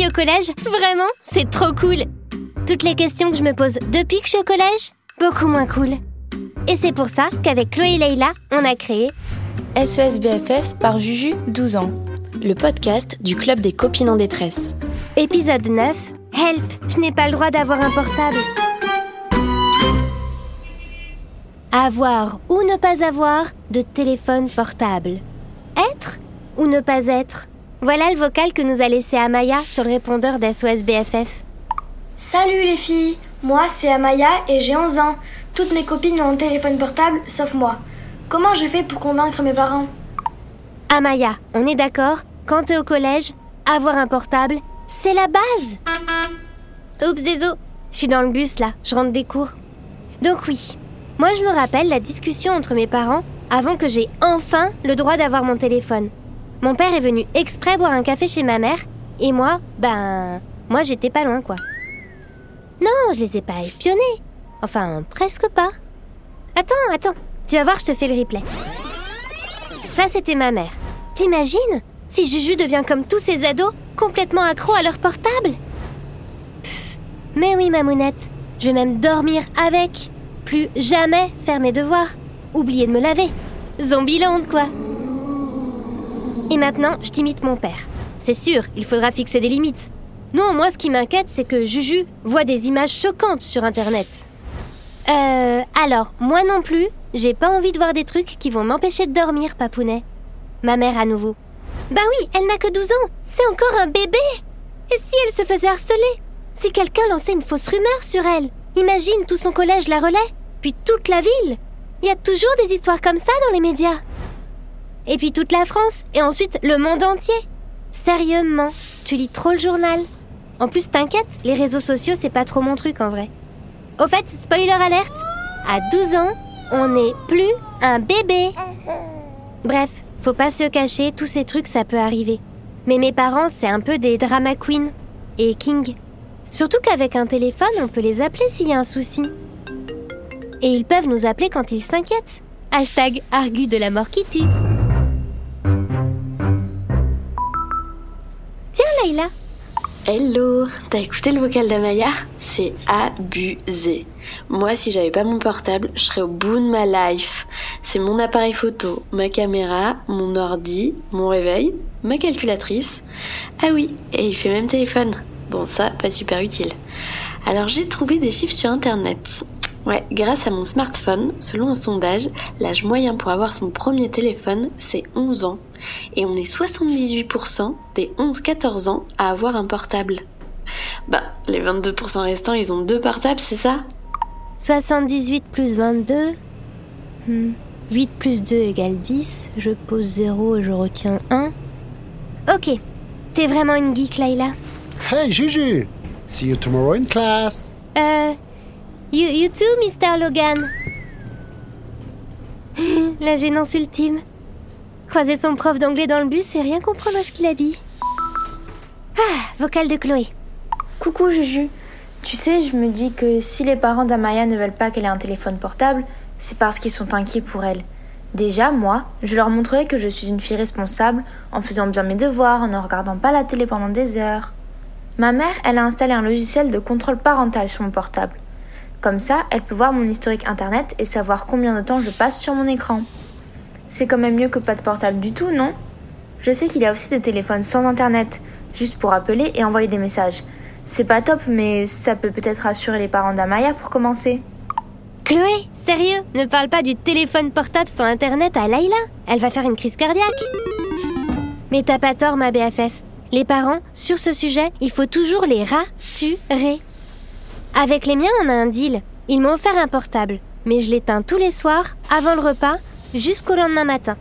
vie au collège? Vraiment? C'est trop cool Toutes les questions que je me pose depuis que je suis au collège? Beaucoup moins cool. Et c'est pour ça qu'avec Chloé et Leïla, on a créé SES BFF par Juju, 12 ans. Le podcast du Club des copines en détresse. Épisode 9 Help Je n'ai pas le droit d'avoir un portable. Avoir ou ne pas avoir de téléphone portable. Être ou ne pas être Voilà le vocal que nous a laissé Amaya sur le répondeur d'SOS BFF. Salut les filles, moi c'est Amaya et j'ai 11 ans. Toutes mes copines ont un téléphone portable sauf moi. Comment je fais pour convaincre mes parents? Amaya, on est d'accord? Quand t'es au collège, avoir un portable, c'est la base Oups, désolé, je suis dans le bus là, je rentre des cours. Donc oui, moi je me rappelle la discussion entre mes parents avant que j'ai enfin le droit d'avoir mon téléphone. Mon père est venu exprès boire un café chez ma mère et moi, ben, moi j'étais pas loin quoi. Non, je les ai pas espionnés. Enfin, presque pas. Attends, attends, tu vas voir, je te fais le replay. Ça, c'était ma mère. T'imagines si Juju devient comme tous ces ados, complètement accro à leur portable? Pff, Mais oui, mamounette, je vais même dormir avec. Plus jamais faire mes devoirs. Oublier de me laver. Zombieland, quoi. Et maintenant, je t'imite mon père. C'est sûr, il faudra fixer des limites. Non, moi, ce qui m'inquiète, c'est que Juju voit des images choquantes sur Internet. Euh, alors, moi non plus, j'ai pas envie de voir des trucs qui vont m'empêcher de dormir, papounet. Ma mère à nouveau. Bah oui, elle n'a que 12 ans, c'est encore un bébé Et si elle se faisait harceler? Si quelqu'un lançait une fausse rumeur sur elle? Imagine tout son collège la relaie, puis toute la ville Il y a toujours des histoires comme ça dans les médias. Et puis toute la France, et ensuite le monde entier. Sérieusement, tu lis trop le journal. En plus, t'inquiète, les réseaux sociaux, c'est pas trop mon truc en vrai. Au fait, spoiler alerte, à 12 ans, on n'est plus un bébé. Bref, faut pas se cacher, tous ces trucs, ça peut arriver. Mais mes parents, c'est un peu des drama queens et king. Surtout qu'avec un téléphone, on peut les appeler s'il y a un souci. Et ils peuvent nous appeler quand ils s'inquiètent. Hashtag argu de la mort qui tue. Hello, t'as écouté le vocal d'Amaya? C'est abusé. Moi, si j'avais pas mon portable, je serais au bout de ma life. C'est mon appareil photo, ma caméra, mon ordi, mon réveil, ma calculatrice. Ah oui, et il fait même téléphone. Bon, ça, pas super utile. Alors j'ai trouvé des chiffres sur internet. Ouais, grâce à mon smartphone, selon un sondage, l'âge moyen pour avoir son premier téléphone, c'est 11 ans. Et on est 78% des 11-14 ans à avoir un portable. Bah, les 22% restants, ils ont deux portables, c'est ça? 78 plus 22. Hmm. 8 plus 2 égale 10. Je pose 0 et je retiens 1. Ok. T'es vraiment une geek, Layla. Hey, Juju! See you tomorrow in class. Euh. You, you too, Mr. Logan. La gênance ultime. Croiser son prof d'anglais dans le bus et rien comprendre à ce qu'il a dit. Ah, vocal de Chloé. Coucou Juju. Tu sais, je me dis que si les parents d'Amaya ne veulent pas qu'elle ait un téléphone portable, c'est parce qu'ils sont inquiets pour elle. Déjà, moi, je leur montrerai que je suis une fille responsable en faisant bien mes devoirs, en ne regardant pas la télé pendant des heures. Ma mère, elle a installé un logiciel de contrôle parental sur mon portable. Comme ça, elle peut voir mon historique internet et savoir combien de temps je passe sur mon écran. C'est quand même mieux que pas de portable du tout, non? Je sais qu'il y a aussi des téléphones sans internet, juste pour appeler et envoyer des messages. C'est pas top, mais ça peut peut-être rassurer les parents d'Amaya pour commencer. Chloé, sérieux, ne parle pas du téléphone portable sans internet à Layla. Elle va faire une crise cardiaque. Mais t'as pas tort, ma BFF. Les parents, sur ce sujet, il faut toujours les rassurer. Avec les miens, on a un deal. Ils m'ont offert un portable, mais je l'éteins tous les soirs, avant le repas, jusqu'au lendemain matin.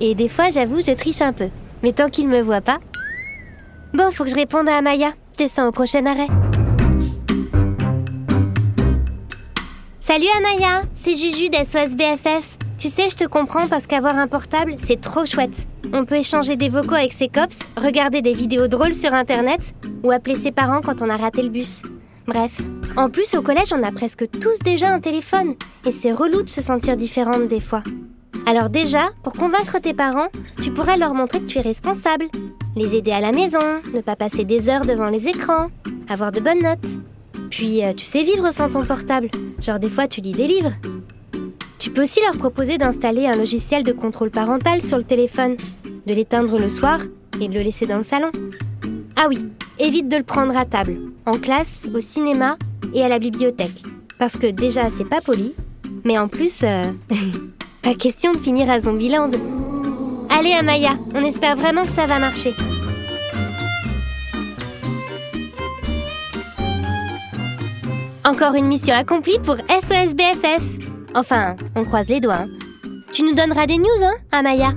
Et des fois, j'avoue, je triche un peu. Mais tant qu'ils me voient pas. Bon, faut que je réponde à Amaya. Je descends au prochain arrêt. Salut Amaya, c'est Juju d'SOS BFF. Tu sais, je te comprends parce qu'avoir un portable, c'est trop chouette. On peut échanger des vocaux avec ses cops, regarder des vidéos drôles sur internet ou appeler ses parents quand on a raté le bus. Bref. En plus, au collège, on a presque tous déjà un téléphone et c'est relou de se sentir différente des fois. Alors déjà, pour convaincre tes parents, tu pourrais leur montrer que tu es responsable. les aider à la maison, ne pas passer des heures devant les écrans, avoir de bonnes notes. Puis, euh, tu sais vivre sans ton portable. Genre, des fois, tu lis des livres. Tu peux aussi leur proposer d'installer un logiciel de contrôle parental sur le téléphone, de l'éteindre le soir et de le laisser dans le salon. Ah oui, évite de le prendre à table, en classe, au cinéma et à la bibliothèque. Parce que déjà, c'est pas poli, mais en plus, euh, pas question de finir à Zombieland. Allez, Amaya, on espère vraiment que ça va marcher. Encore une mission accomplie pour SOS BFF. Enfin, on croise les doigts. hein. Tu nous donneras des news, hein, Amaya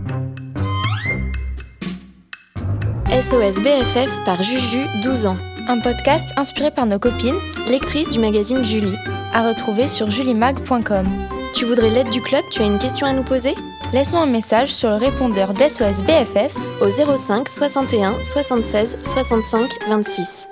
SOS BFF par Juju, 12 ans. Un podcast inspiré par nos copines, Lectrice du magazine Julie. à retrouver sur julimag.com. Tu voudrais l'aide du club? Tu as une question à nous poser? Laisse-nous un message sur le répondeur d'SOS BFF Au 05 61 76 65 26.